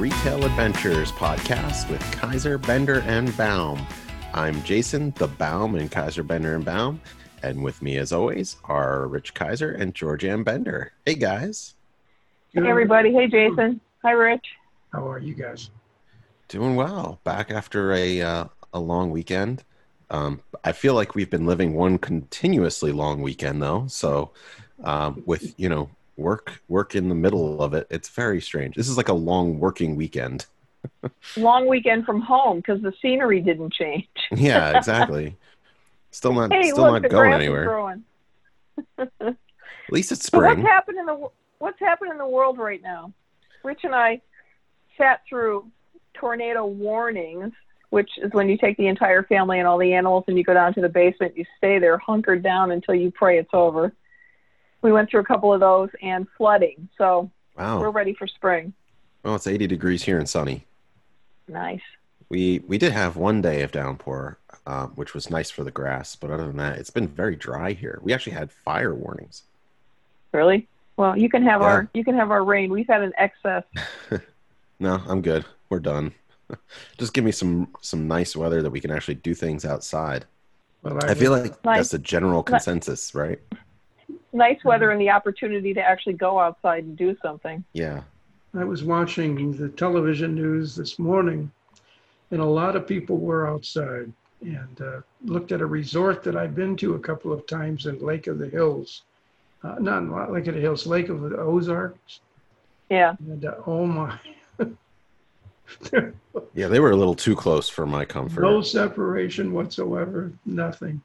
Retail Adventures podcast with Kaiser, Bender, and Baum. I'm Jason, the Baum and Kaiser, Bender, and Baum. And with me, as always, are Rich Kaiser and Georganne Bender. Hey, guys. Hey, everybody. Hey, Jason. Hi, Rich. How are you guys? Doing well. Back after a uh, a long weekend. Um, I feel like we've been living one continuously long weekend though. So um, with you know work work in the middle of it, it's very strange. This is like a long working weekend. long weekend from home because the scenery didn't change. yeah, exactly. Still not hey, still look, not going anywhere. At least it's spring. So what's happened in the what's happened in the world right now? Rich and I sat through tornado warnings, which is when you take the entire family and all the animals and you go down to the basement. You stay there hunkered down until you pray it's over. We went through a couple of those and flooding. So wow. we're ready for spring. Well, it's 80 degrees here and sunny. Nice. We we did have one day of downpour, um, which was nice for the grass. But other than that, it's been very dry here. We actually had fire warnings. Really? Well, you can have yeah. our you can have our rain. We've had an excess. no, I'm good. We're done. Just give me some some nice weather that we can actually do things outside. Well, I, I feel like nice. that's the general consensus, right? Nice weather and the opportunity to actually go outside and do something. Yeah. I was watching the television news this morning, and a lot of people were outside and uh, looked at a resort that I've been to a couple of times in Lake of the Hills uh, not Lake of the Hills, Lake of the Ozarks. Yeah. And, uh, oh my. yeah, they were a little too close for my comfort. No separation whatsoever. Nothing.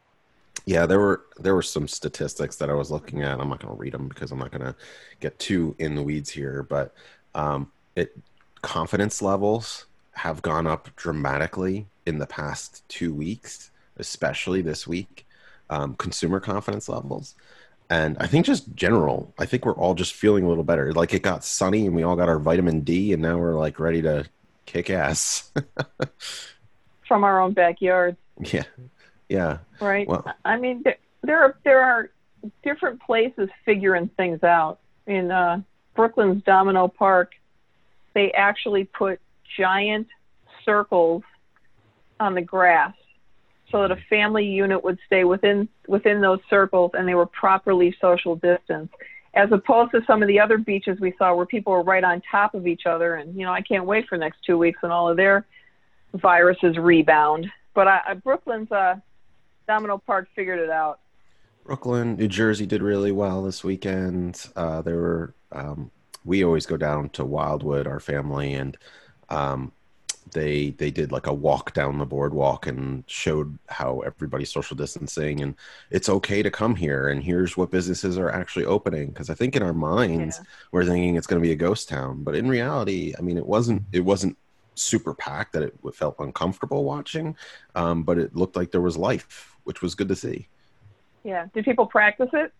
Yeah, there were there were some statistics that I was looking at. I'm not going to read them because I'm not going to get too in the weeds here. But um, it confidence levels have gone up dramatically in the past two weeks, especially this week. Um, consumer confidence levels and I think just general, I think we're all just feeling a little better. Like it got sunny and we all got our vitamin D, and now we're like ready to kick ass from our own backyard. Yeah, yeah. Right. Well, I mean, there are there are different places figuring things out. In uh, Brooklyn's Domino Park, they actually put giant circles on the grass so that a family unit would stay within within those circles and they were properly social distance as opposed to some of the other beaches we saw where people were right on top of each other and you know i can't wait for next two weeks when all of their viruses rebound but I, I, brooklyn's uh, domino park figured it out. Brooklyn new jersey did really well this weekend. Uh, there were um, we always go down to wildwood our family and um, they they did like a walk down the boardwalk and showed how everybody's social distancing and it's okay to come here and here's what businesses are actually opening. Because i think in our minds yeah. we're thinking it's going to be a ghost town but in reality i mean it wasn't it wasn't super packed that it felt uncomfortable watching um, but it looked like there was life which was good to see yeah did people practice it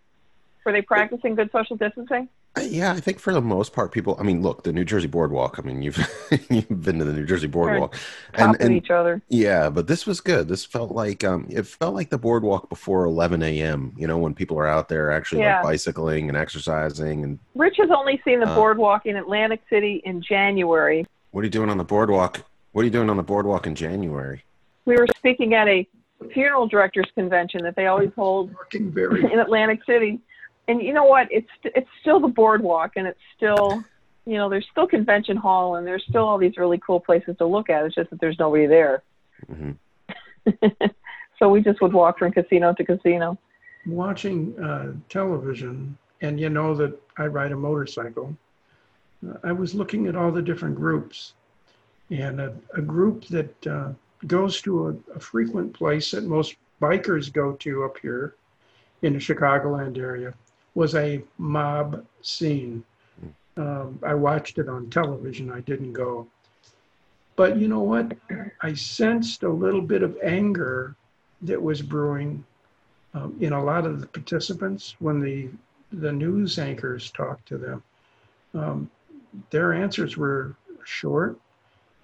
were they practicing good social distancing yeah, I think for the most part, people. I mean, look, the New Jersey Boardwalk. I mean, you've you've been to the New Jersey Boardwalk, and, and each other. Yeah, but this was good. This felt like um, it felt like the boardwalk before 11 a.m. You know, when people are out there actually yeah. like bicycling and exercising. And Rich has only seen the uh, boardwalk in Atlantic City in January. What are you doing on the boardwalk? What are you doing on the boardwalk in January? We were speaking at a funeral directors convention that they always hold in Atlantic City and you know what? It's it's still the boardwalk, and it's still you know there's still convention hall, and there's still all these really cool places to look at. It's just that there's nobody there. Mm-hmm. so we just would walk from casino to casino. Watching uh, television, and you know that I ride a motorcycle. Uh, I was looking at all the different groups, and a, a group that uh, goes to a, a frequent place that most bikers go to up here in the Chicagoland area was a mob scene. Um, I watched it on television. I didn't go. But you know what? I sensed a little bit of anger that was brewing um, in a lot of the participants when the the news anchors talked to them. Um, their answers were short.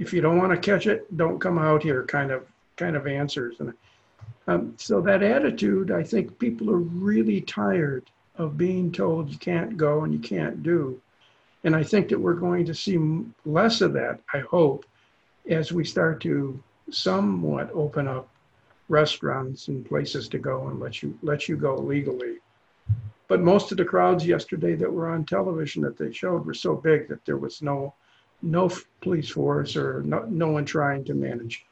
If you don't want to catch it, don't come out here. Kind of kind of answers. And um, so that attitude, I think people are really tired of being told you can't go and you can't do. And I think that we're going to see less of that, I hope, as we start to somewhat open up restaurants and places to go and let you let you go legally. But most of the crowds yesterday that were on television that they showed were so big that there was no no police force or no, no one trying to manage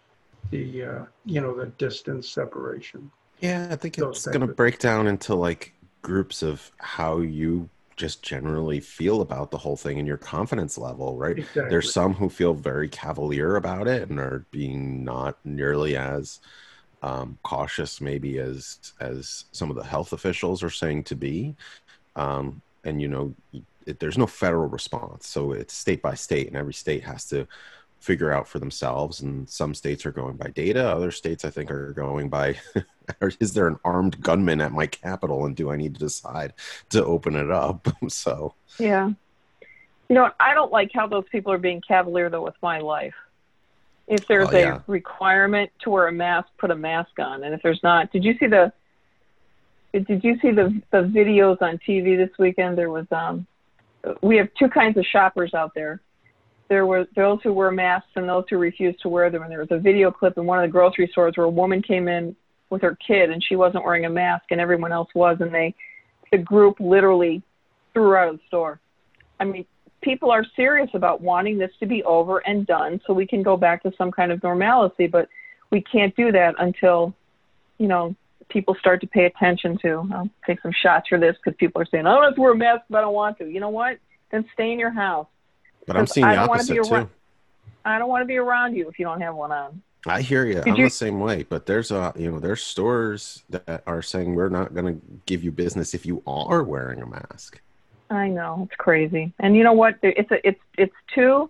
the uh, you know the distance separation. Yeah, I think Those it's going to break down into like groups of how you just generally feel about the whole thing and your confidence level, right? Exactly. There's some who feel very cavalier about it and are being not nearly as um, cautious, maybe as as some of the health officials are saying to be. Um, and you know, it, there's no federal response, so it's state by state, and every state has to figure out for themselves. And some states are going by data, other states I think are going by. is there an armed gunman at my capital, and do I need to decide to open it up? so Yeah. You know. I don't like how those people are being cavalier though with my life. If there's Oh, yeah. a requirement to wear a mask, put a mask on. And if there's not, did you see the did you see the the videos on TV this weekend? There was um we have two kinds of shoppers out there. There were those who wear masks and those who refuse to wear them. And there was a video clip in one of the grocery stores where a woman came in with her kid and she wasn't wearing a mask and everyone else was and they the group literally threw her out of the store. I mean, people are serious about wanting this to be over and done so we can go back to some kind of normalcy, but we can't do that until, you know, people start to pay attention to. I'll take some shots for this because people are saying, I don't have to wear a mask but I don't want to. You know what? Then stay in your house. but I'm seeing I the opposite be too. around- I don't want to be around you if you don't have one on. I hear you. Did I'm you- the same way, but there's a you know there's stores that are saying we're not going to give you business if you are wearing a mask. I know it's crazy, and you know what? It's a, it's it's two,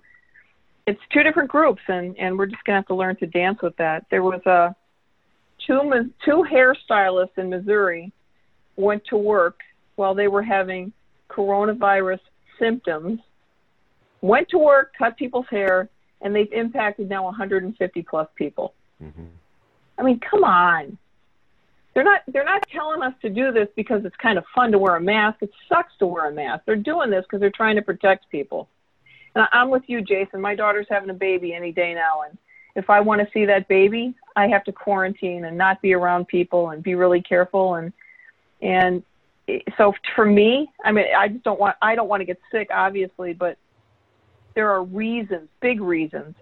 it's two different groups, and and we're just gonna have to learn to dance with that. There was a two two hairstylists in Missouri went to work while they were having coronavirus symptoms. Went to work, cut people's hair, and they've impacted now 150 plus people. hmm I mean, come on. They're not they're not telling us to do this because it's kind of fun to wear a mask. It sucks to wear a mask. They're doing this because they're trying to protect people. And I'm with you, Jason. My daughter's having a baby any day now, and if I want to see that baby, I have to quarantine and not be around people and be really careful. And and so for me, I mean, I just don't want I don't want to get sick, obviously, but there are reasons, big reasons,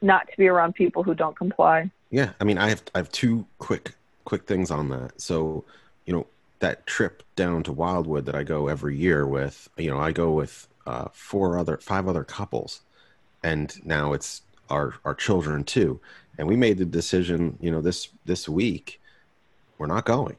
not to be around people who don't comply. Yeah, I mean, I have I have two quick quick things on that. So, you know, that trip down to Wildwood that I go every year with, you know, I go with uh, four other five other couples, and now it's our our children too. And we made the decision, you know, this this week, we're not going.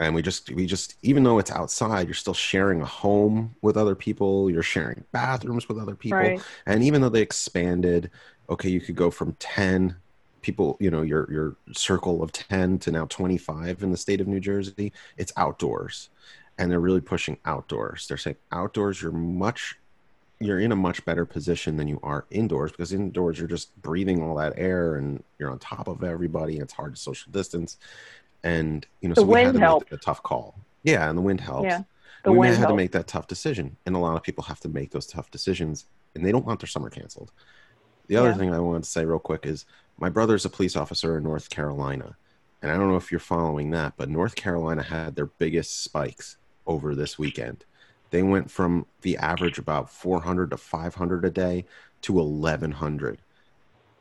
And we just we just even though it's outside, you're still sharing a home with other people. You're sharing bathrooms with other people. Right. And even though they expanded, okay, you could go from 10 people, you know, your your circle of 10 to now 25 in the state of New Jersey. It's outdoors. And they're really pushing outdoors. They're saying outdoors you're much you're in a much better position than you are indoors because indoors you're just breathing all that air and you're on top of everybody and it's hard to social distance. And you know, The so we had to helps. make a tough call. Yeah, and the wind helps Yeah, the we wind have to make that tough decision and a lot of people have to make those tough decisions and they don't want their summer canceled the other Yeah. thing i wanted to say real quick is my brother's a police officer in north carolina and i don't know if you're following that but north carolina had their biggest spikes over this weekend they went from the average about 400 to 500 a day to 1100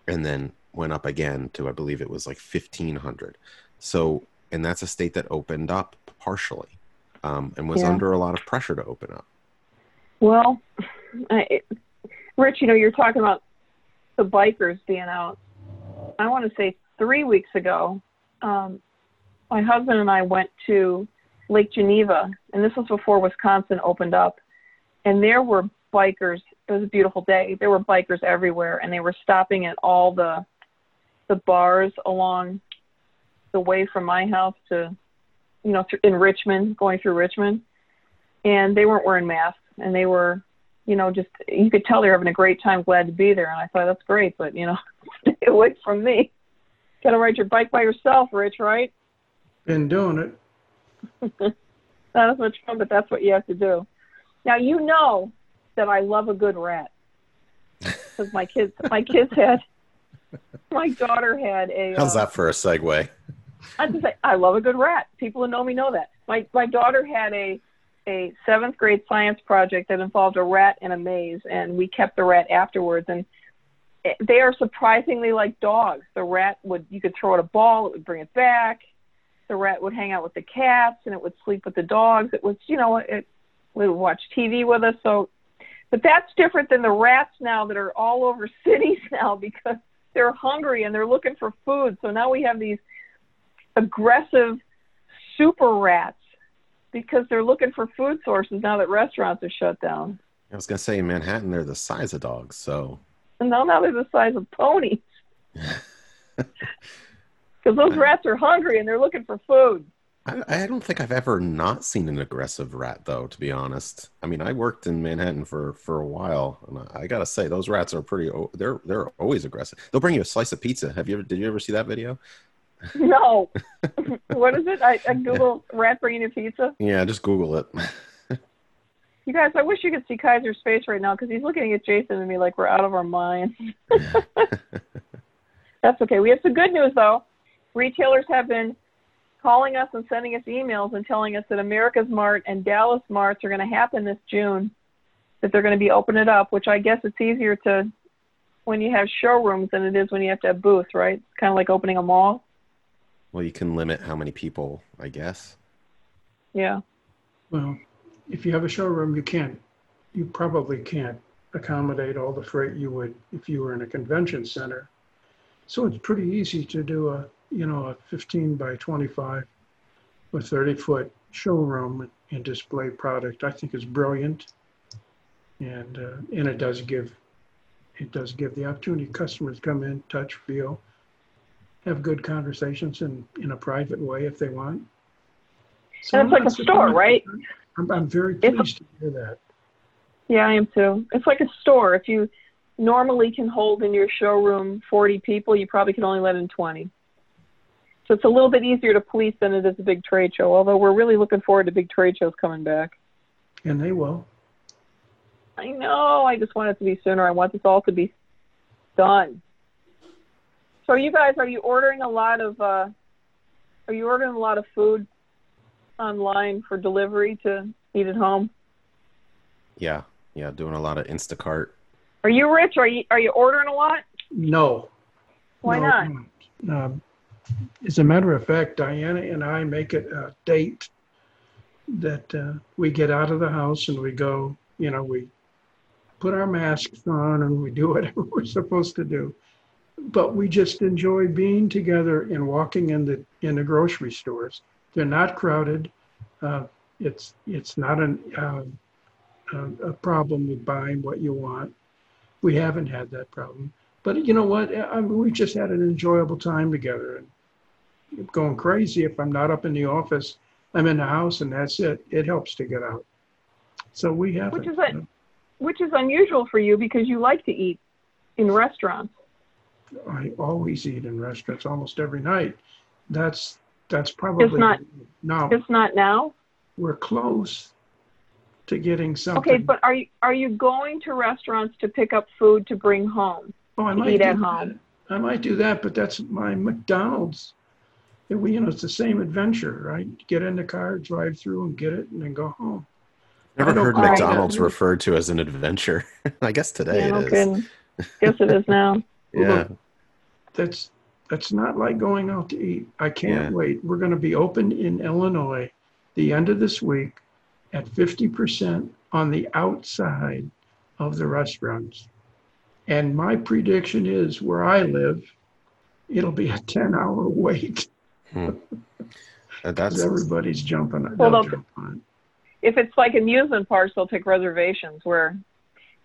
and then went up again to i believe it was like 1500 so and that's a state that opened up partially um, and was Yeah. under a lot of pressure to open up Well, I, Rich, you know, you're talking about the bikers being out. I want to say three weeks ago, um, my husband and I went to Lake Geneva, and this was before Wisconsin opened up. And there were bikers. It was a beautiful day. There were bikers everywhere, and they were stopping at all the the bars along the way from my house to, you know, in Richmond, going through Richmond and they weren't wearing masks and they were you know just you could tell they're having a great time glad to be there and i thought that's great but you know stay away from me gotta ride your bike by yourself rich right Been doing it. not as much fun but that's what you have to do now you know that I love a good rat because my kids my kids had my daughter had a. How's uh, that for a segue? I just say I love a good rat. People who know me know that. My my daughter had a a seventh grade science project that involved a rat in a maze, and we kept the rat afterwards. And they are surprisingly like dogs. The rat would you could throw it a ball, it would bring it back. The rat would hang out with the cats, and it would sleep with the dogs. It was you know it we would watch TV with us. So, but that's different than the rats now that are all over cities now because they're hungry and they're looking for food. So now we have these aggressive super rats because they're looking for food sources now that restaurants are shut down. I was gonna say in Manhattan they're the size of dogs, so And now, now they're the size of ponies because those rats are hungry and they're looking for food. I, I don't think I've ever not seen an aggressive rat, though. To be honest, I mean, I worked in Manhattan for for a while, and I, I gotta say, those rats are pretty. They're they're always aggressive. They'll bring you a slice of pizza. Have you ever? Did you ever see that video? No, what is it? I, I Google rat bringing you pizza. Yeah, just Google it. You guys, I wish you could see Kaiser's face right now because he's looking at Jason and me like we're out of our minds. That's okay. We have some good news though. Retailers have been calling us and sending us emails and telling us that America's Mart and Dallas Marts are going to happen this June. That they're going to be opening it up, which I guess it's easier to when you have showrooms than it is when you have to have booths, right? It's kind of like opening a mall. well, you can limit how many people, I guess. Yeah. Well, if you have a showroom, you can't, you probably can't accommodate all the freight you would if you were in a convention center. So it's pretty easy to do a, you know, a 15 by 25 or 30 foot showroom and display product. I think is brilliant. And, uh, and it does give, it does give the opportunity customers come in, touch, feel, have good conversations in, in a private way if they want. So And it's like a store, right? I'm, I'm very It's- pleased to hear that. Yeah, I am too. It's like a store. If you normally can hold in your showroom 40 people, you probably can only let in 20. So it's a little bit easier to police than it is a big trade show, although we're really looking forward to big trade shows coming back. And they will. I know. I just want it to be sooner. I want this all to be done. So you guys, are you ordering a lot of uh are you ordering a lot of food online for delivery to eat at home? Yeah, yeah, doing a lot of Instacart. Are you rich? Are you are you ordering a lot? No. Why no, not? no. As a matter of fact, Diana and I make it a date that uh, we get out of the house and we go, you know, we put our masks on and we do whatever we're supposed to do. But we just enjoy being together and walking in the in the grocery stores. They're not crowded. Uh, it's it's not an, uh, a, a problem with buying what you want. We haven't had that problem. But you know what? I mean, we just had an enjoyable time together and going crazy if I'm not up in the office. I'm in the house and that's it. It helps to get out. So we have Which is it. Which is unusual for you because you like to eat in restaurants. I always eat in restaurants almost every night. That's that's probably it's not- no. It's not now. We're close to getting something. Okay, but are you are you going to restaurants to pick up food to bring home? oh, I might eat do at that. home. I might do that, but that's my McDonald's. And we, you know, it's the same adventure, right? Get in the car, drive through, and get it, and then go home. Never I don't heard mind McDonald's that. referred to as an adventure. I guess today yeah, no it is. kidding. Guess it is now. Yeah. That's that's not like going out to eat. I can't Yeah. wait. We're going to be open in Illinois the end of this week at 50% on the outside of the restaurants. And my prediction is where I live, it'll be a 10 hour wait Because That's everybody's jumping. Well, they'll they'll- jump on. If it's like amusement parks, they'll take reservations where,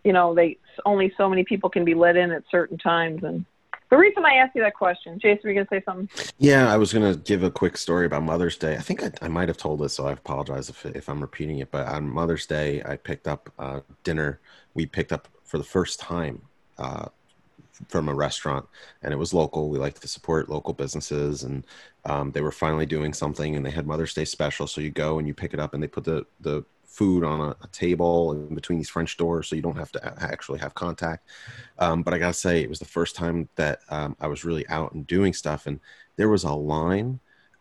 you know, they only so many people can be let in at certain times. And the reason I asked you that question, Jason, were you gonna say something? Yeah, I was gonna give a quick story about Mother's Day. I think I, I might have told this, so I apologize if if I'm repeating it. But on Mother's Day, I picked up uh, dinner. We picked up for the first time uh, from a restaurant, and it was local. We like to support local businesses, and um, they were finally doing something, and they had Mother's Day special. So you go and you pick it up, and they put the the food on a, a, table in between these French doors, so you don't have to a- actually have contact. Um, but I gotta say, it was the first time that um, I was really out and doing stuff, and there was a line.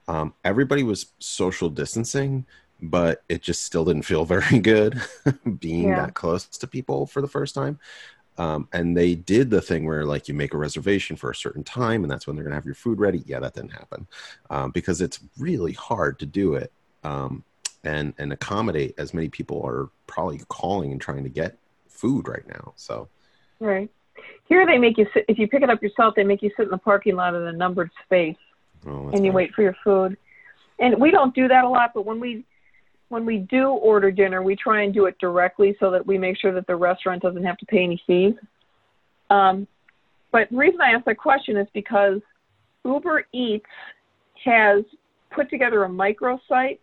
Um, everybody was social distancing, but it just still didn't feel very good being Yeah. that close to people for the first time. Um, and they did the thing where like you make a reservation for a certain time and that's when they're gonna have your food ready. Yeah, that didn't happen um, because it's really hard to do it um, and and accommodate as many people are probably calling and trying to get food right now. So Right. Here they make you sit. If you pick it up yourself, they make you sit in the parking lot in a numbered space, oh, and you wait for your food. And we don't do that a lot, but when we when we do order dinner, we try and do it directly so that we make sure that the restaurant doesn't have to pay any fees. Um, but the reason I asked that question is because Uber Eats has put together a microsite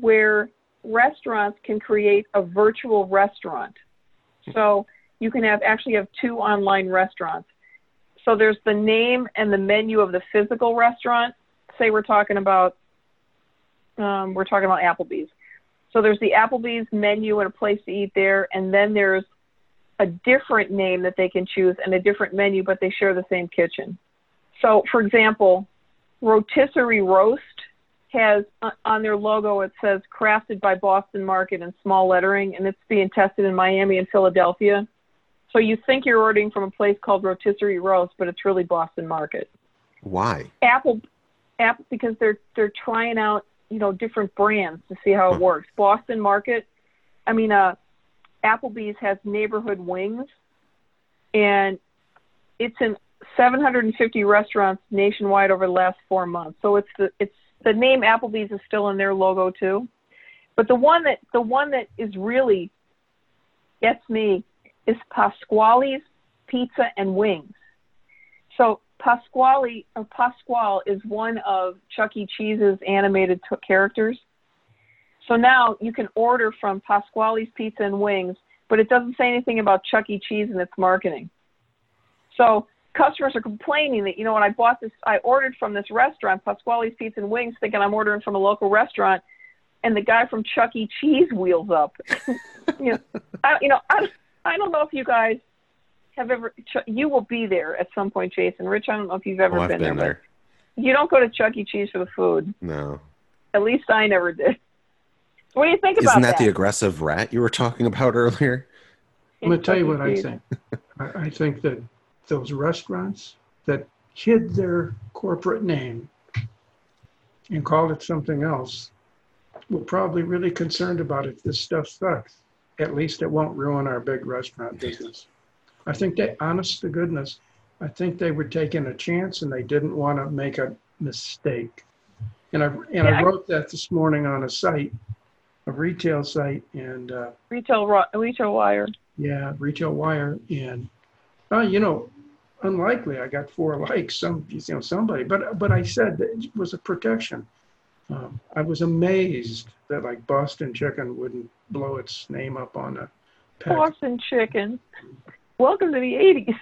where restaurants can create a virtual restaurant. So you can have actually have two online restaurants. So there's the name and the menu of the physical restaurant. Say we're talking about um, we're talking about Applebee's. So there's the Applebee's menu and a place to eat there, and then there's a different name that they can choose and a different menu, but they share the same kitchen. So, for example, Rotisserie Roast has uh, on their logo it says crafted by Boston Market in small lettering, and it's being tested in Miami and Philadelphia. So you think you're ordering from a place called Rotisserie Roast, but it's really Boston Market. Why? Apple, Apple, because they're they're trying out you know different brands to see how it Hmm. works. Boston Market, I mean, uh, Applebee's has neighborhood wings, and it's in 750 restaurants nationwide over the last four months. So it's the it's the name Applebee's is still in their logo too, but the one that the one that is really gets me is Pasquale's Pizza and Wings. So Pasquale or Pasquale is one of Chuck E. Cheese's animated t- characters. So now you can order from Pasquale's Pizza and Wings, but it doesn't say anything about Chuck E. Cheese in its marketing. So customers are complaining that you know when I bought this, I ordered from this restaurant, Pasquale's Pizza and Wings, thinking I'm ordering from a local restaurant, and the guy from Chuck E. Cheese wheels up. you know, I, you know, I, I don't know if you guys have ever. You will be there at some point, Jason. Rich, I don't know if you've ever Oh, I've been, been there, there. you don't go to Chuck E. Cheese for the food. No. At least I never did. What do you think about Isn't that that? the aggressive rat you were talking about earlier? I'm going to tell you what I think. I, I think that those restaurants that hid their corporate name and called it something else were probably really concerned about if this stuff sucks. At least it won't ruin our big restaurant business. I think they, honest to goodness, I think they were taking a chance and they didn't want to make a mistake. And I and Yeah, I wrote that this morning on a site, a retail site, and uh, Retail retail wire. yeah, retail wire, and uh, you know, unlikely I got four likes. Some you know somebody, but but I said that it was a protection. Um, I was amazed that like Boston Chicken wouldn't blow its name up on a pack. Boston chicken. Welcome to the '80s.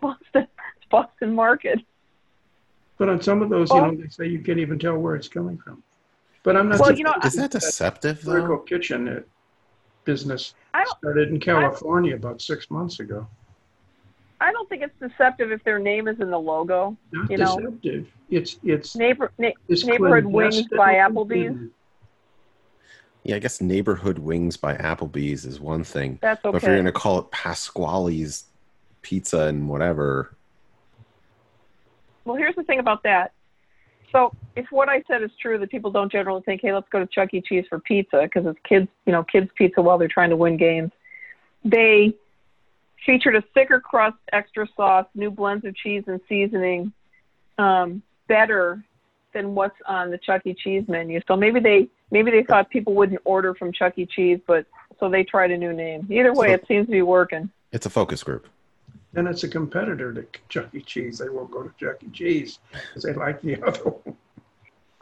Boston, Boston Market. But on some of those, you know, they say you can't even tell where it's coming from. But I'm not. Well, so- you know, Is that deceptive vertical though? kitchen uh, business I started in California about six months ago. I don't think it's deceptive if their name is in the logo. Not You know, deceptive. It's it's Neighbor, na- it's neighborhood wings by Applebee's. Yeah, I guess neighborhood wings by Applebee's is one thing. That's okay. But if you're gonna call it Pasquale's pizza and whatever, Well, here's the thing about that. So, if what I said is true, that people don't generally think, "Hey, let's go to Chuck E. Cheese for pizza," because it's kids, you know, kids pizza while they're trying to win games. They featured a thicker crust, extra sauce, new blends of cheese and seasoning, um, better than what's on the Chuck E. Cheese menu. So maybe they maybe they thought people wouldn't order from Chuck E. Cheese, but so they tried a new name. Either way, So- it seems to be working. it's a focus group. And it's a competitor to Chuck E. Cheese. They won't go to Chuck E. Cheese because they like the other one.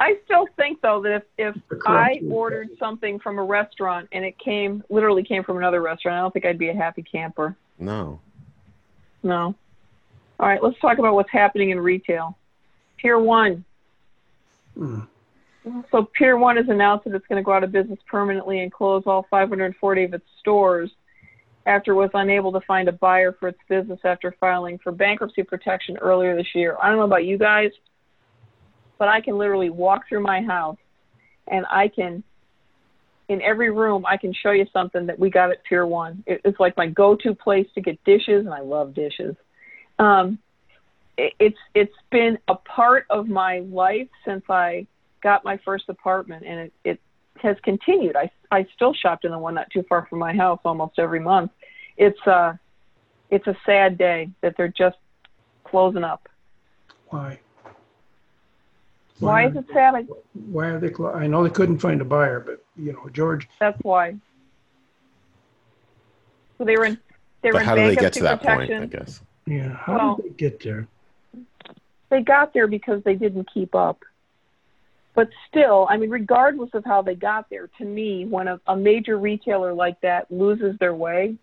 I still think though that if, if I crunch. ordered something from a restaurant and it came literally came from another restaurant, I don't think I'd be a happy camper. No. No. All right, let's talk about what's happening in retail. Pier One, Mm. So Pier One has announced that it's going to go out of business permanently and close all 540 of its stores after it was unable to find a buyer for its business after filing for bankruptcy protection earlier this year. I don't know about you guys, but I can literally walk through my house and I can, in every room, I can show you something that we got at Pier One. It, it's like my go-to place to get dishes, and I love dishes. Um, it's it's been a part of my life since I got my first apartment, and it, it has continued. I I still shopped in the one not too far from my house almost every month. It's uh it's a sad day that they're just closing up. Why? Why, is it sad? I, Why are they, clo- I know they couldn't find a buyer, but, you know, George, that's why. So they were in they were But in how do they get to that point? I guess. yeah, how Well- did they get there? They got there because they didn't keep up. But still, I mean, regardless of how they got there, to me, when a, a major retailer like that loses their way,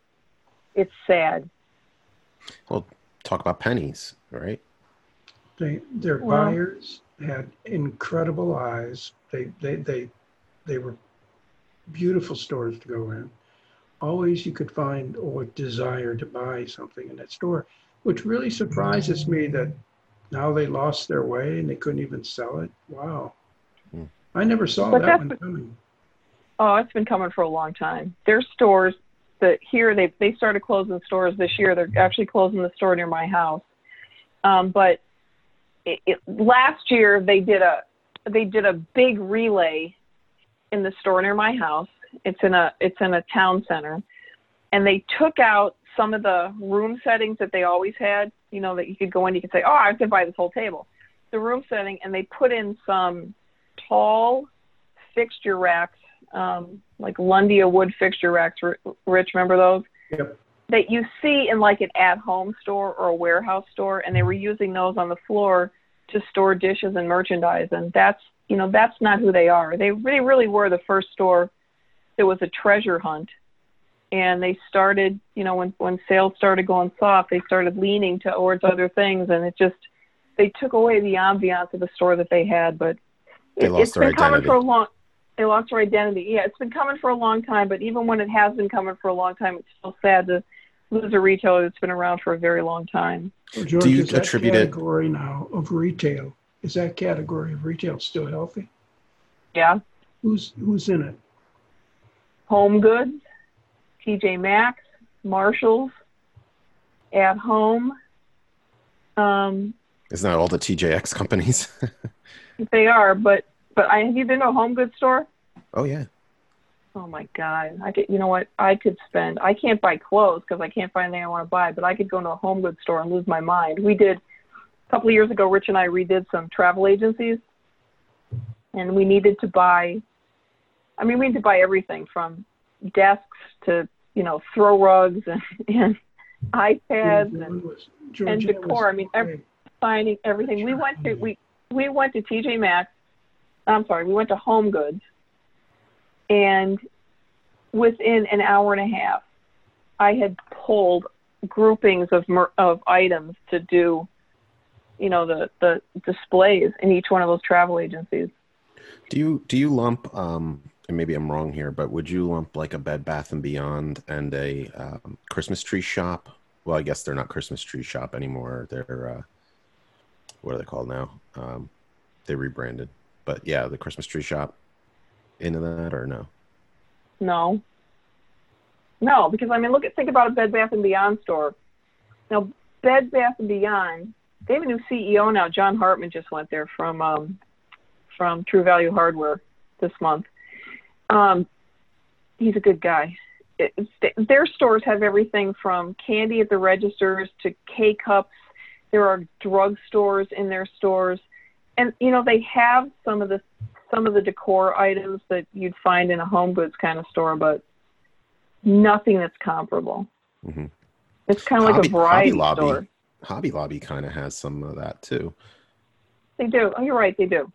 it's sad. Well, talk about Penney's, right? They, their Well- buyers had incredible eyes. They, they, they, they were beautiful stores to go in. Always you could find or desire to buy something in that store, which really surprises me that now they lost their way and they couldn't even sell it. Wow. Hmm. I never saw But that that's- one coming. Oh, it's been coming for a long time. There's stores that here they they started closing stores this year. They're actually closing the store near my house. Um, but it, it, last year they did a they did a big relay in the store near my house. It's in a it's in a town center, and they took out some of the room settings that they always had. You know that you could go in, you could say, "Oh, I could buy this whole table." The room setting, and they put in some tall fixture racks um, like Lundia wood fixture racks. Rich, remember those? Yep. That you see in like an at-home store or a warehouse store, and they were using those on the floor to store dishes and merchandise. And that's you know that's not who they are. They they really were the first store that was a treasure hunt. And they started, you know, when when sales started going soft, they started leaning towards other things, and it just they took away the ambiance of the store that they had. But They it, lost it's their been coming identity. for a long. They lost their identity. Yeah, it's been coming for a long time. But even when it has been coming for a long time, it's still sad to lose a retailer that's been around for a very long time. So George, you is that attribute it- category now of retail, is that category of retail still healthy? Yeah, Who's, who's in it? Home Goods, TJ Maxx, Marshalls, At Home. Um, Isn't that all the TJX companies? they are, but but I have you been to a Home Goods store? oh yeah. Oh my God! I could, you know what? I could spend. I can't buy clothes because I can't find anything I want to buy. But I could go into a home goods store and lose my mind. We did a couple of years ago. Rich and I redid some travel agencies, and we needed to buy. I mean, we need to buy everything from desks to you know throw rugs and, and iPads and Was- and decor. I mean, every, finding everything. We went to we we went to TJ Maxx. I'm sorry, we went to Home Goods, and within an hour and a half, I had pulled groupings of of items to do, you know, the the displays in each one of those travel agencies. Do you do you lump um and maybe I'm wrong here, but would you lump like a Bed Bath and Beyond and a um, Christmas tree shop? Well, I guess they're not Christmas tree shop anymore. They're uh, what are they called now? Um, they rebranded, but yeah, the Christmas tree shop into that or no? No. No, because I mean, look at think about a Bed Bath and Beyond store. Now, Bed Bath and Beyond, they have a new CEO now. John Hartmann just went there from um, from True Value Hardware this month. Um, he's a good guy. It, their stores have everything from candy at the registers to K cups. There are drug stores in their stores, and you know they have some of the some of the decor items that you'd find in a home goods kind of store, but nothing that's comparable. hmm It's kind of like a variety Hobby Lobby. store. Hobby Lobby kind of has some of that too. They do. Oh, you're right. They do.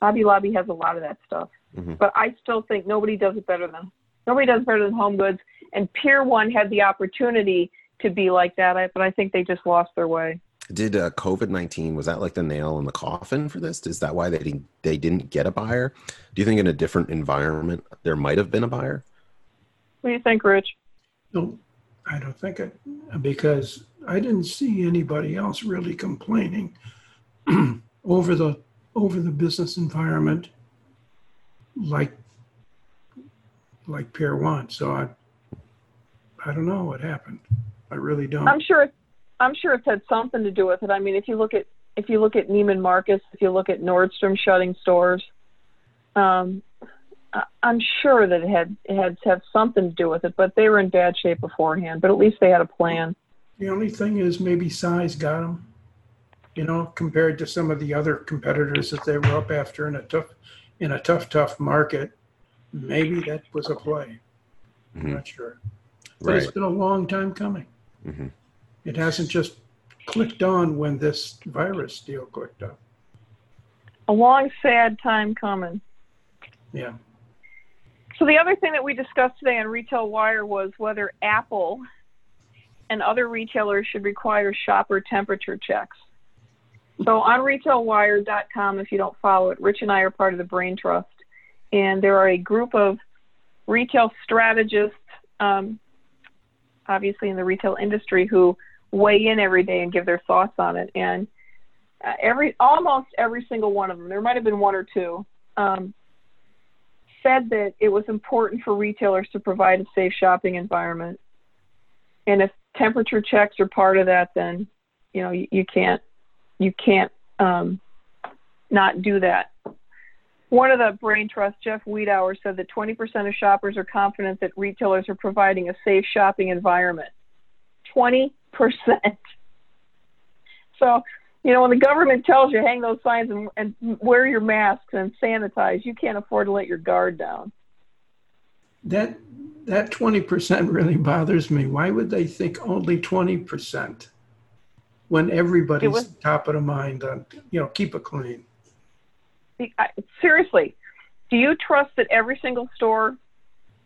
Hobby Lobby has a lot of that stuff, Mhm. but I still think nobody does it better than nobody does better than Home Goods. And Pier One had the opportunity to be like that, but I think they just lost their way. Did uh, COVID nineteen was that like the nail in the coffin for this? Is that why they didn't they didn't get a buyer? Do you think in a different environment there might have been a buyer? What do you think, Rich? No, I don't think it, because I didn't see anybody else really complaining over the over the business environment like like Pier One. So I I don't know what happened. I really don't. I'm sure. I'm sure it's had something to do with it. I mean, if you look at if you look at Neiman Marcus, if you look at Nordstrom shutting stores, um, I'm sure that it had it had to have something to do with it. But they were in bad shape beforehand. But at least they had a plan. The only thing is maybe size got them, you know, compared to some of the other competitors that they were up after in a tough, in a tough, tough market. Maybe that was a play. I'm Mhm. not sure. But Right. it's been a long time coming. Mhm. It hasn't just clicked on when this virus deal clicked up. A long, sad time coming. Yeah. So the other thing that we discussed today on Retail Wire was whether Apple and other retailers should require shopper temperature checks. So on retailwire.com, if you don't follow it, Rich and I are part of the Brain Trust, and there are a group of retail strategists, um, obviously in the retail industry, who weigh in every day and give their thoughts on it. And uh, every almost every single one of them, there might have been one or two, um, said that it was important for retailers to provide a safe shopping environment. And if temperature checks are part of that, then you know you, you can't you can't um, not do that. One of the Brain Trust, Jeff Weidauer, said that 20% of shoppers are confident that retailers are providing a safe shopping environment. 20%. So, you know, when the government tells you hang those signs and, and wear your masks and sanitize, you can't afford to let your guard down. That that 20% really bothers me. Why would they think only 20% when everybody's was- top of the mind on, you know, keep it clean? Seriously, do you trust that every single store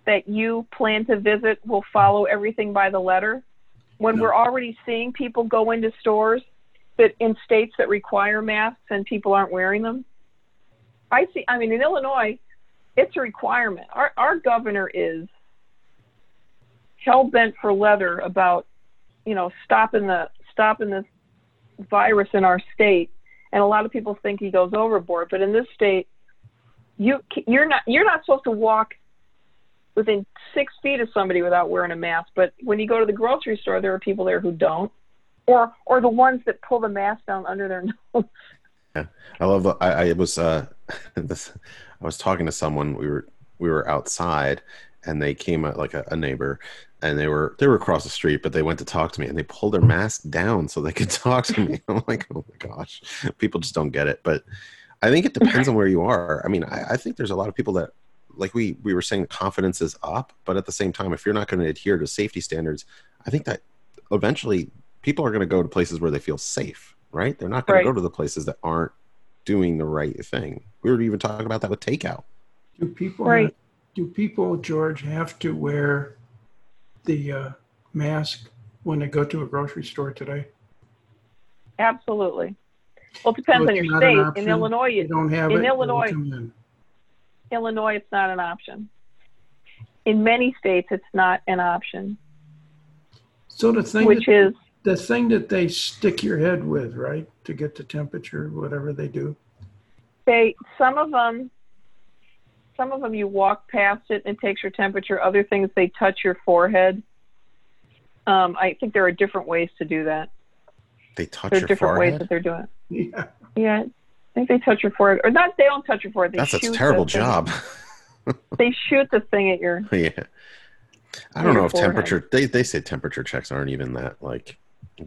that you plan to visit will follow everything by the letter? When No. we're already seeing people go into stores that in states that require masks and people aren't wearing them? I see. I mean, in Illinois, it's a requirement. Our our governor is hell bent for leather about, you know, stopping the stopping this virus in our state and a lot of people think he goes overboard. But in this state, you you're not you're not supposed to walk within six feet of somebody without wearing a mask. But when you go to the grocery store, there are people there who don't, or or the ones that pull the mask down under their nose. Yeah, I love. I, I was. Uh, this. I was talking to someone. We were. We were outside, and they came like a, a neighbor, and they were they were across the street, but they went to talk to me, and they pulled their mask down so they could talk to me. I'm like, oh my gosh, people just don't get it. But I think it depends on where you are. I mean, I, I think there's a lot of people that, like we we were saying, confidence is up, but at the same time, if you're not going to adhere to safety standards, I think that eventually people are going to go to places where they feel safe, right? They're not going Right. to go to the places that aren't doing the right thing. We were even talking about that with takeout. Do people Right. do people, George, have to wear the uh, mask when they go to a grocery store today? Absolutely. Well, it depends So on it's your not an state. option? In Illinois, You you, don't have In Illinois- come in. Illinois, it's not an option. In many states, it's not an option, So the thing which that, is the thing that they stick your head with, right, to get the temperature, whatever they do. they some of them some of them you walk past it and it takes your temperature other things they touch your forehead um, i think there are different ways to do that They touch there are your different ways that they're doing it Yeah. yeah i think they touch your forehead or not they don't touch your forehead they That's a terrible the job. they shoot the thing at your yeah. I don't know if forehead. temperature. They they say temperature checks aren't even that like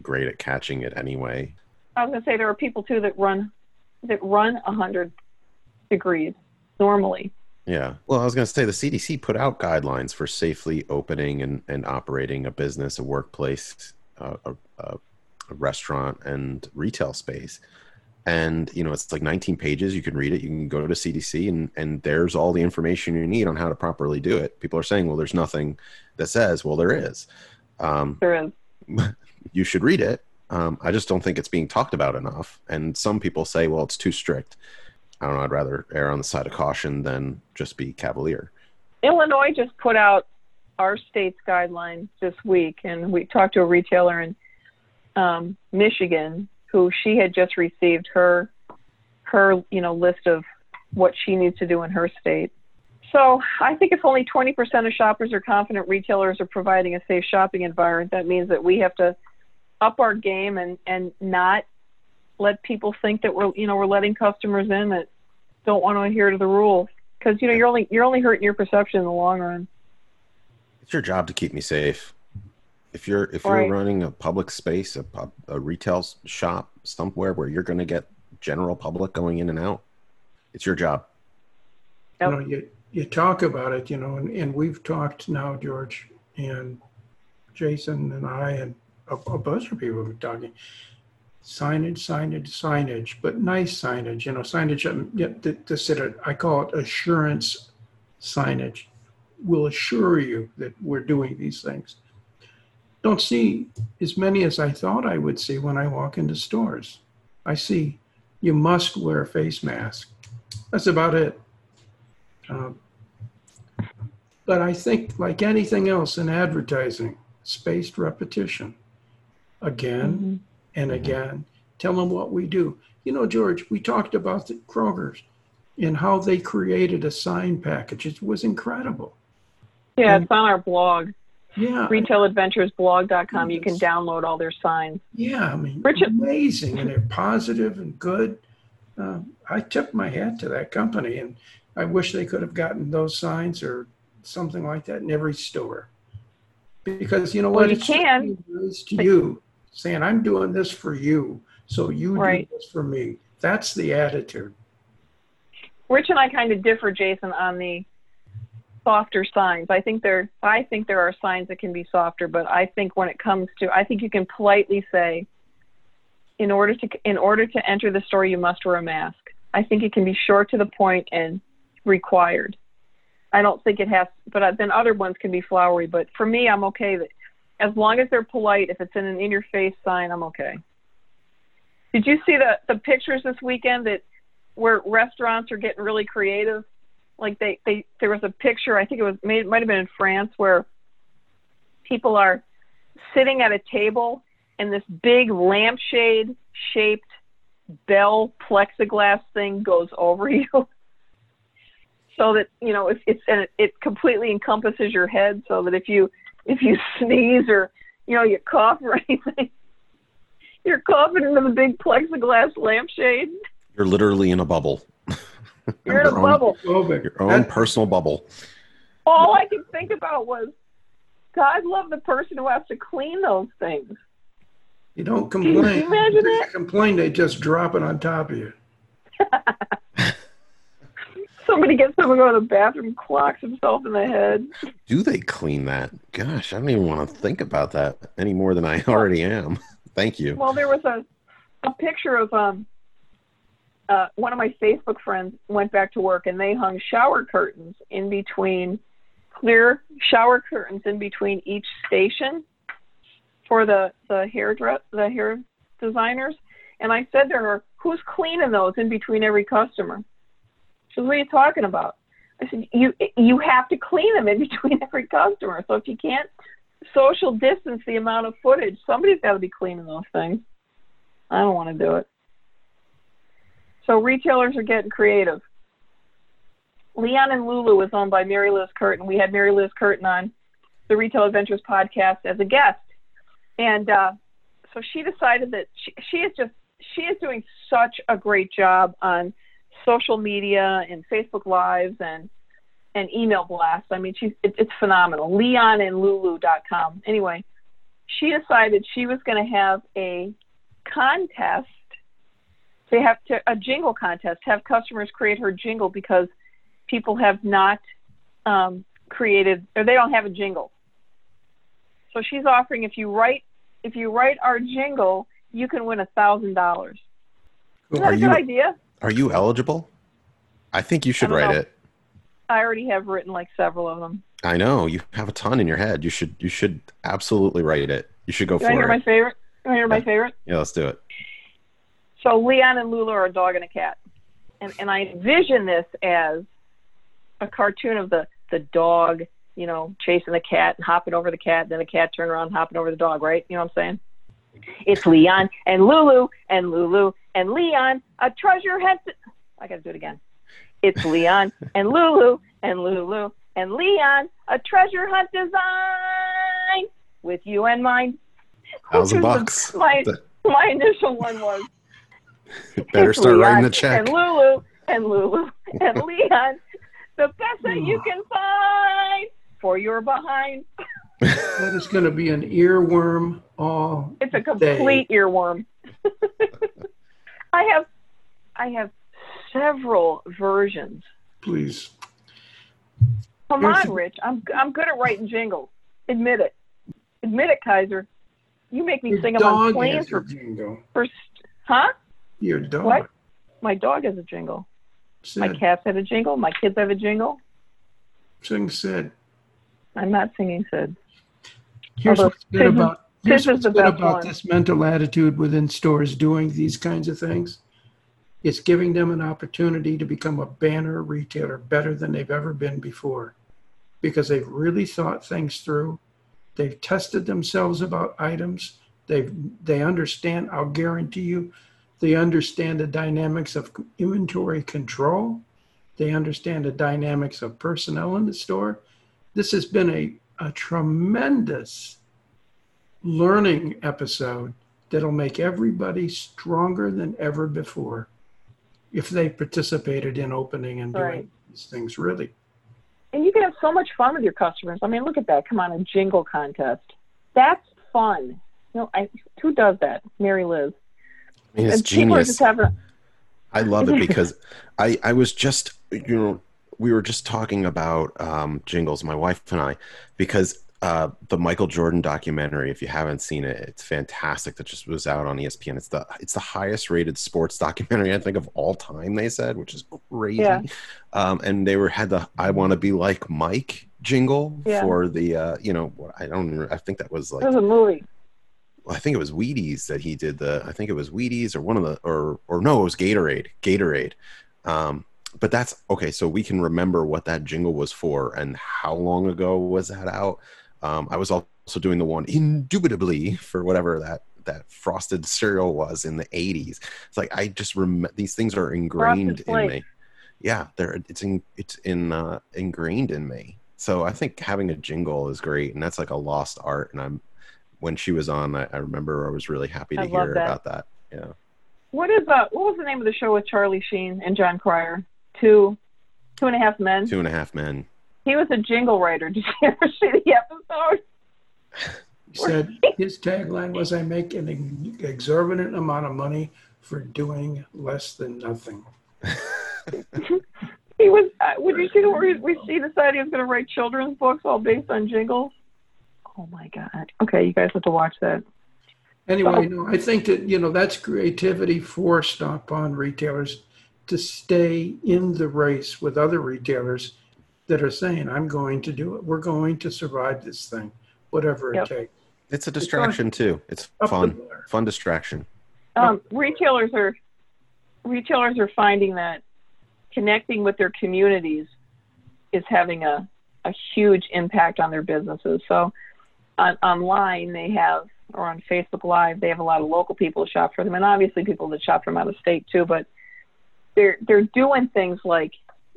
great at catching it anyway. i was going to say there are people too that run that run a 100 degrees normally Yeah. Well, I was going to say the CDC put out guidelines for safely opening and, and operating a business, a workplace, uh, a, a, a restaurant, and retail space. And, you know, it's like 19 pages. You can read it. You can go to CDC, and, and there's all the information you need on how to properly do it. People are saying, well, there's nothing that says, well, there is. Um, there is you should read it Um, I just don't think it's being talked about enough. And some people say, well, it's too strict. I don't know. I'd rather err on the side of caution than just be cavalier. Illinois just put out our state's guidelines this week, and we talked to a retailer in um, Michigan who she had just received her her you know list of what she needs to do in her state. So I think if only 20% of shoppers are confident retailers are providing a safe shopping environment, that means that we have to up our game and and not let people think that we're you know we're letting customers in that don't want to adhere to the rules because you know you're only you're only hurting your perception in the long run. It's your job to keep me safe. If you're if Right. you're running a public space, a pub, a retail shop somewhere where you're going to get general public going in and out, it's your job. You know, you, you talk about it, you know, and, and we've talked now, George, and Jason and I and a, a bunch of people have been talking. Signage, signage, signage, but nice signage, you know, signage, um, yeah, th- this, it, I call it assurance signage. Will assure you that we're doing these things. Don't see as many as I thought I would see when I walk into stores. I see you must wear a face mask. That's about it. Um, But I think, like anything else in advertising, spaced repetition. Again and Mhm. again. Tell them what we do. You know, George, we talked about the Kroger's and how they created a sign package. It was incredible. Yeah, it's on our blog, Yeah. retailadventuresblog.com. You can download all their signs. Yeah, I mean, Richard- amazing, and they're positive and good. Um, I tip my hat to that company, and I wish they could have gotten those signs or something like that in every store. Because you know Well, what? you It's can. nice to you, saying, "I'm doing this for you, so you Right. do this for me." That's the attitude. Rich and I kind of differ, Jason, on the softer signs. I think there, I think there are signs that can be softer, but I think when it comes to, I think you can politely say, in order to, in order to enter the store, you must wear a mask. I think it can be short to the point and required. I don't think it has, but then other ones can be flowery. But for me, I'm okay that as long as they're polite. If it's in an in-your-face sign, I'm okay. Did you see the the pictures this weekend that where restaurants are getting really creative? Like they they there was a picture I think it was made might have been in France where people are sitting at a table and this big lampshade shaped bell plexiglass thing goes over you so that you know if it's and it, it completely encompasses your head so that if you if you sneeze or you know you cough or anything you're coughing into the big plexiglass lampshade You're literally in a bubble. you're in a Your own- bubble Your own That- personal bubble. all i could think about was god love the person who has to clean those things you don't Can you complain. imagine If that? you complain, they just drop it on top of you. somebody gets someone to go to the bathroom clocks himself in the head Do they clean that? Gosh, I don't even want to think about that any more than I already am. Thank you. Well, there was a a picture of um uh, one of my Facebook friends went back to work and they hung shower curtains in between clear shower curtains in between each station for the the hair dress the hair designers. And I said to her, "Who's cleaning those in between every customer?" She "What are you talking about?" I said, "You you have to clean them in between every customer. So if you can't social distance the amount of footage, somebody's got to be cleaning those things." I don't want to do it. So retailers are getting creative. Leon and Lulu is owned by Mary Liz Curtin. We had Mary Liz Curtin on the Retail Adventures podcast as a guest, and uh, so she decided that she, she is just she is doing such a great job on social media and Facebook Lives and and email blasts. I mean, she's it, it's phenomenal. LeonandLulu.com. Anyway, she decided she was going to have a contest to have to a jingle contest have customers create her jingle because people have not um, created or they don't have a jingle so she's offering if you write if you write our jingle you can win a thousand dollars isn't that a good idea Are you eligible? I think you should write know. it. i already have written like several of them I know you have a ton in your head. You should you should absolutely write it. You should go do i hear for my it. favorite want to hear my favorite? Yeah, let's do it. So Leon and Lulu are a dog and a cat, and and I envision this as a cartoon of the the dog, you know, chasing the cat and hopping over the cat, and then the cat turning around and hopping over the dog, right? You know what I'm saying? It's Leon and Lulu and Lulu and Leon, a treasure hunt. I got to do it again. It's Leon and Lulu and Lulu and Leon, a treasure hunt design with you and mine. Thousand Which was bucks. the- My The- my initial one was Better start writing the check. And Lulu and Lulu and Leon, the best that you can find for your behind. That is going to be an earworm all It's a complete earworm. I have I have several versions. please. Come Here's on, Rich. I'm I'm good at writing jingles. Admit it. Admit it, Kizer. You make me Your sing them on dog planes has a for, jingle. for huh? Your dog. What? My dog has a jingle. My Sid, cats have a jingle. My kids have a jingle. sing Sid. I'm not singing Sid. Here's what's good about here's what's good about one. this mental attitude within stores doing these kinds of things. It's giving them an opportunity to become a banner retailer better than they've ever been before, because they've really thought things through. They've tested themselves about items. They they understand. I'll guarantee you, they understand the dynamics of inventory control. They understand the dynamics of personnel in the store. This has been a, a tremendous learning episode that'll make everybody stronger than ever before if they participated in opening and doing Right. these things really. And you can have so much fun with your customers. I mean, look at that. Come on, a jingle contest. That's fun. You know, I, who does that? Mary Liz. I mean, it's and genius. just having. I love it because I I was just you know we were just talking about um, jingles, my wife and I, because uh, the Michael Jordan documentary. If you haven't seen it, it's fantastic. That just was out on ESPN. It's the it's the highest rated sports documentary I think of all time. They said, which is crazy. Yeah. Um, and they were had the "I want to be like Mike" jingle Yeah. for the uh, you know I don't remember. I think that was like It was a movie. I think it was Wheaties that he did the. I think it was Wheaties or one of the or or no, it was Gatorade. Gatorade. Um, but that's okay. So we can remember what that jingle was for and how long ago was that out. Um, I was also doing the one indubitably for whatever that that frosted cereal was in the 80s. It's like I just remember these things are ingrained in me. Yeah, they're it's in it's in uh, ingrained in me. So I think having a jingle is great, and that's like a lost art. And I'm when she was on, I, I remember I was really happy to I hear that. about that. Yeah. What is uh? What was the name of the show with Charlie Sheen and Jon Cryer? Two, two and a half men. Two and a half men. He was a jingle writer. Did you ever see the episode? He said his tagline was, I make an exorbitant amount of money for doing less than nothing. He was. Uh, would you see the where we see decided he was going to write children's books all based on jingles? Oh my god. Okay, you guys have to watch that. Anyway, no, I think that, you know, that's creativity forced upon retailers to stay in the race with other retailers that are saying, I'm going to do it. We're going to survive this thing, whatever it Yep. takes. It's a distraction too. It's fun. Fun distraction. um, retailers are retailers are finding that connecting with their communities is having a, a huge impact on their businesses. So on, online they have or on Facebook Live they have a lot of local people who shop for them and obviously people that shop from out of state too, but they're they're doing things like,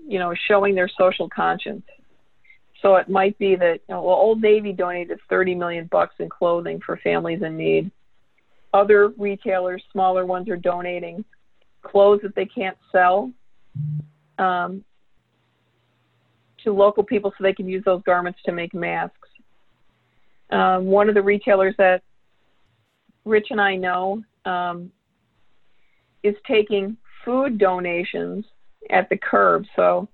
you know, showing their social conscience. So it might be that you know, well, Old Navy donated 30 million bucks in clothing for families in need other retailers, smaller ones, are donating clothes that they can't sell um, to local people so they can use those garments to make masks. Um, one of the retailers that Rich and I know um, is taking food donations at the curb. So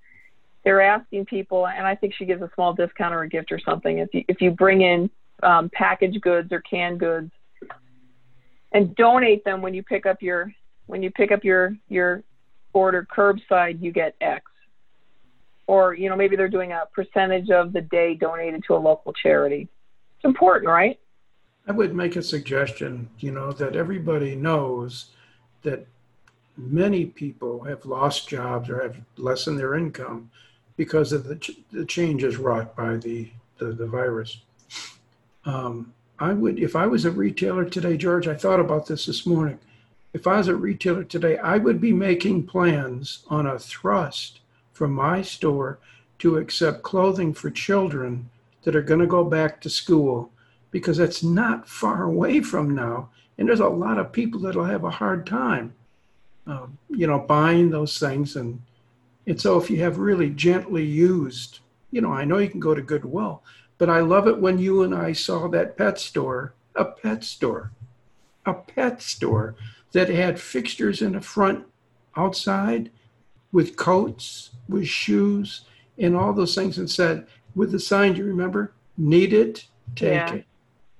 they're asking people, and I think she gives a small discount or a gift or something if you if you bring in um, packaged goods or canned goods and donate them when you pick up your when you pick up your your order curbside you get x. Or you know maybe they're doing a percentage of the day donated to a local charity. It's important right? I would make a suggestion, you know, that everybody knows that many people have lost jobs or have lessened their income because of the, ch- the changes wrought by the, the, the virus. Um, I would, if I was a retailer today, George, I thought about this this morning. If I was a retailer today, I would be making plans on a thrust from my store to accept clothing for children that are going to go back to school because it's not far away from now. And there's a lot of people that'll have a hard time, uh, you know, buying those things. And, and so if you have really gently used, you know, I know you can go to Goodwill, but I love it when you and I saw that pet store, a pet store, a pet store that had fixtures in the front outside with coats, with shoes, and all those things, and said, with the sign, do you remember? Need it, take Yeah. it.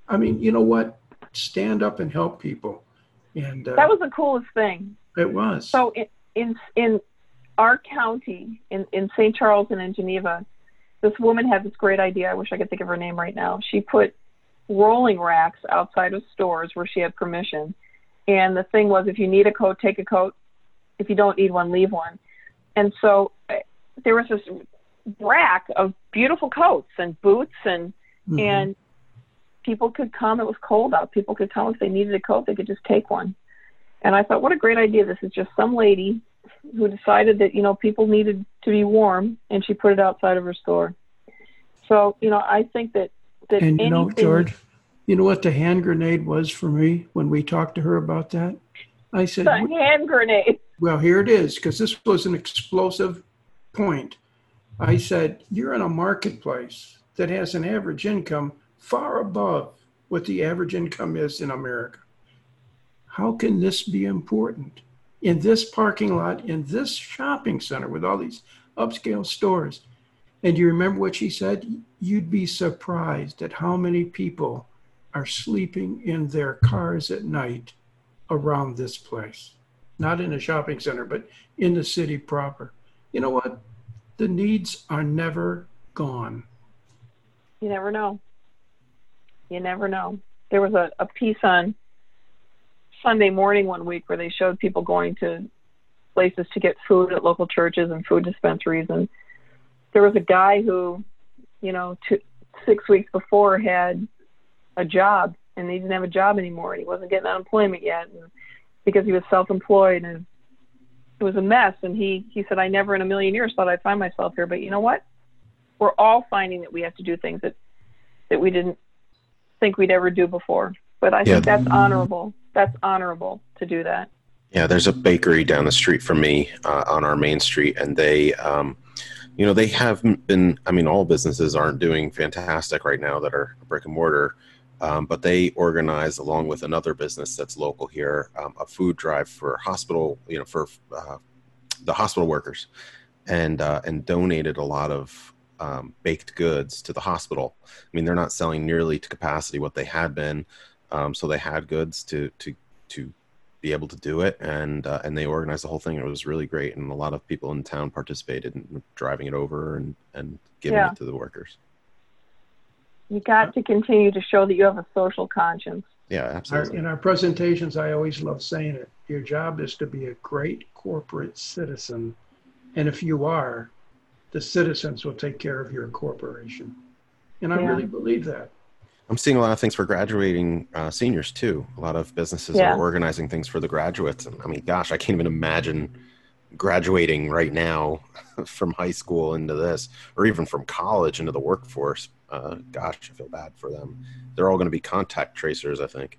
I mean, you know what? Stand up and help people. And uh, That was the coolest thing. It was. So in in, in our county, in, in St. Charles and in Geneva, this woman had this great idea. I wish I could think of her name right now. She put rolling racks outside of stores where she had permission. And the thing was, if you need a coat, take a coat. If you don't need one, leave one. And so uh, there was this rack of beautiful coats and boots and Mhm. and people could come. It was cold out. People could come if they needed a coat. They could just take one. And I thought, what a great idea! This is just some lady who decided that you know people needed to be warm, and she put it outside of her store. So you know, I think that that and you know, George, you know what the hand grenade was for me when we talked to her about that? I said, the hand grenade. Well, here it is, because this was an explosive point. I said, You're in a marketplace that has an average income far above what the average income is in America. How can this be important? In this parking lot, in this shopping center with all these upscale stores. And you remember what she said? You'd be surprised at how many people are sleeping in their cars at night around this place not in a shopping center, but in the city proper. You know what? The needs are never gone. You never know. You never know. There was a, a piece on Sunday morning one week where they showed people going to places to get food at local churches and food dispensaries. And there was a guy who, you know, two, six weeks before had a job and he didn't have a job anymore and he wasn't getting unemployment yet. And because he was self-employed and it was a mess. And he, he said, I never in a million years thought I'd find myself here, but you know what? We're all finding that we have to do things that that we didn't think we'd ever do before. But I Yeah. think that's honorable. That's honorable to do that. Yeah, there's a bakery down the street from me uh, on our main street, and they, um, you know, they haven't been. I mean, all businesses aren't doing fantastic right now that are brick and mortar, um, but they organize along with another business that's local here um, a food drive for hospital, you know, for uh, the hospital workers, and uh, and donated a lot of um, baked goods to the hospital. I mean, they're not selling nearly to capacity what they had been, um, so they had goods to to to be able to do it and uh, and they organized the whole thing it was really great and a lot of people in town participated in driving it over and and giving Yeah. it to the workers You got to continue to show that you have a social conscience. yeah absolutely in our presentations, I always love saying it. Your job is to be a great corporate citizen. And if you are, the citizens will take care of your corporation. And I Yeah. really believe that. I'm seeing a lot of things for graduating uh, seniors too a lot of businesses Yeah. are organizing things for the graduates and i mean gosh i can't even imagine graduating right now from high school into this or even from college into the workforce uh, gosh i feel bad for them they're all going to be contact tracers i think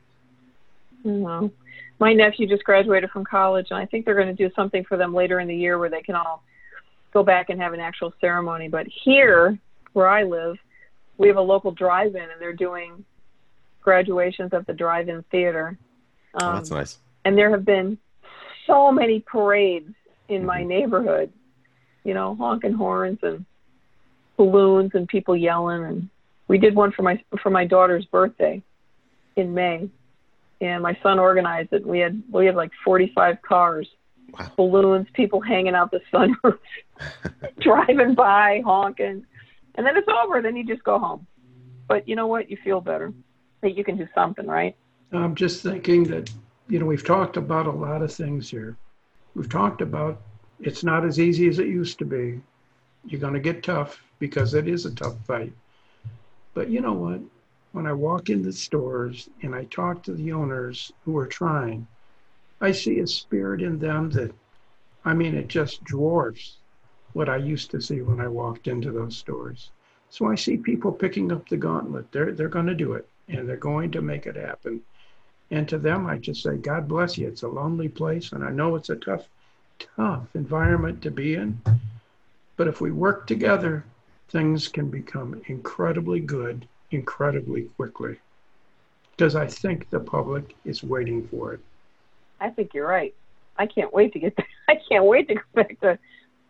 Mhm. My nephew just graduated from college, and I think they're going to do something for them later in the year where they can all go back and have an actual ceremony. But here, where I live, we have a local drive-in, and they're doing graduations at the drive-in theater. oh, Um, that's nice. and there have been so many parades in my neighborhood you know honking horns and balloons and people yelling. And we did one for my for my daughter's birthday in may. And my son organized it. We had we had like 45 cars Wow. balloons people hanging out the sunroof driving by honking and then it's over then you just go home but you know what you feel better that you can do something, right? I'm just thinking that, you know, we've talked about a lot of things here. We've talked about it's not as easy as it used to be. You're going to get tough because it is a tough fight. But you know what? When I walk into stores and I talk to the owners who are trying, I see a spirit in them that, I mean, it just dwarfs what I used to see when I walked into those stores. So I see people picking up the gauntlet. They're, they're going to do it and they're going to make it happen. And to them, I just say, God bless you. It's a lonely place, and I know it's a tough, tough environment to be in. But if we work together, things can become incredibly good incredibly quickly. Because I think the public is waiting for it. I think you're right. I can't wait to get there. I can't wait to go back to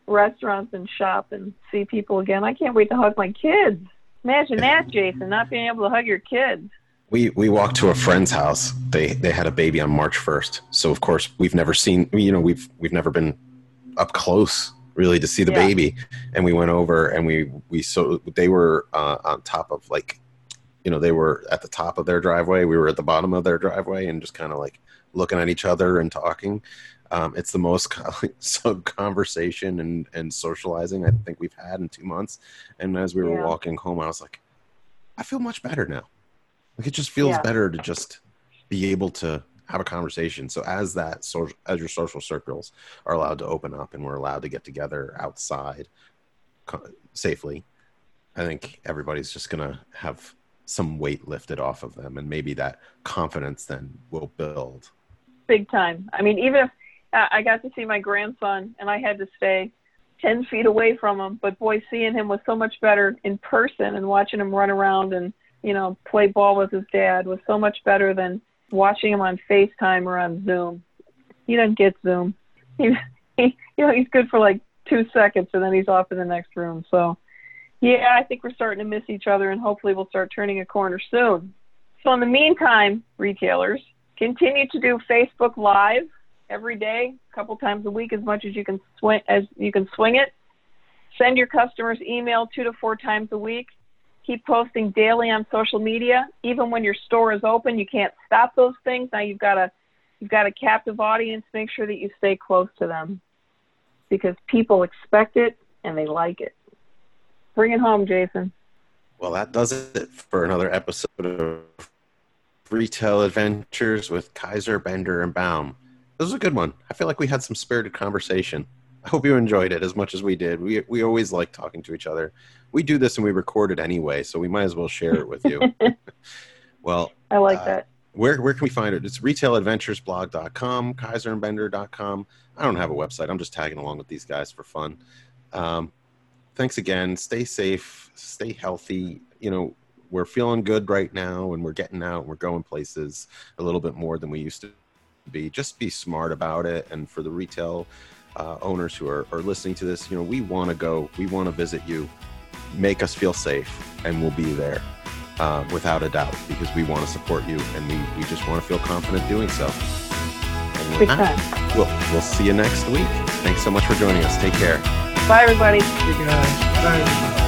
restaurants and shop and see people again. I can't wait to hug my kids. Imagine that, Jason, not being able to hug your kids. We we walked to a friend's house. They they had a baby on March first. So of course we've never seen you know we've we've never been up close really to see the yeah. baby. And we went over and we we so they were uh, on top of like you know they were at the top of their driveway. We were at the bottom of their driveway and just kind of like looking at each other and talking. Um, it's the most so conversation and, and socializing I think we've had in two months. And as we were yeah. walking home, I was like, I feel much better now. Like it just feels yeah. better to just be able to have a conversation. So as that social, as your social circles are allowed to open up and we're allowed to get together outside co- safely, I think everybody's just gonna have some weight lifted off of them, and maybe that confidence then will build. Big time. I mean, even if I got to see my grandson and I had to stay 10 feet away from him, but boy, seeing him was so much better in person and watching him run around and, you know, play ball with his dad was so much better than watching him on FaceTime or on Zoom. He doesn't get Zoom. He, he you know, he's good for like two seconds and then he's off in the next room. So, yeah, I think we're starting to miss each other and hopefully we'll start turning a corner soon. So, in the meantime, retailers, continue to do Facebook Live every day, a couple times a week, as much as you can swing as you can swing it. Send your customers email two to four times a week. Keep posting daily on social media. Even when your store is open, you can't stop those things. Now you've got a you've got a captive audience. Make sure that you stay close to them because people expect it and they like it. Bring it home, Jason. Well, that does it for another episode of Retail Adventures with Kizer, Bender, and Baum. This was a good one. I feel like we had some spirited conversation. I hope you enjoyed it as much as we did. We we always like talking to each other. We do this and we record it anyway, so we might as well share it with you. well, I like uh, that. Where where can we find it? It's retailadventuresblog.com, kizerandbender.com. I don't have a website. I'm just tagging along with these guys for fun. Um, thanks again. Stay safe, stay healthy. You know, we're feeling good right now and we're getting out, we're going places a little bit more than we used to be. Just be smart about it. And for the retail uh, owners who are, are listening to this, you know, we want to go, we want to visit you, make us feel safe, and we'll be there uh, without a doubt because we want to support you and we, we just want to feel confident doing so. And that, we'll, we'll see you next week. Thanks so much for joining us. Take care. Bye, everybody. Hey guys. Bye.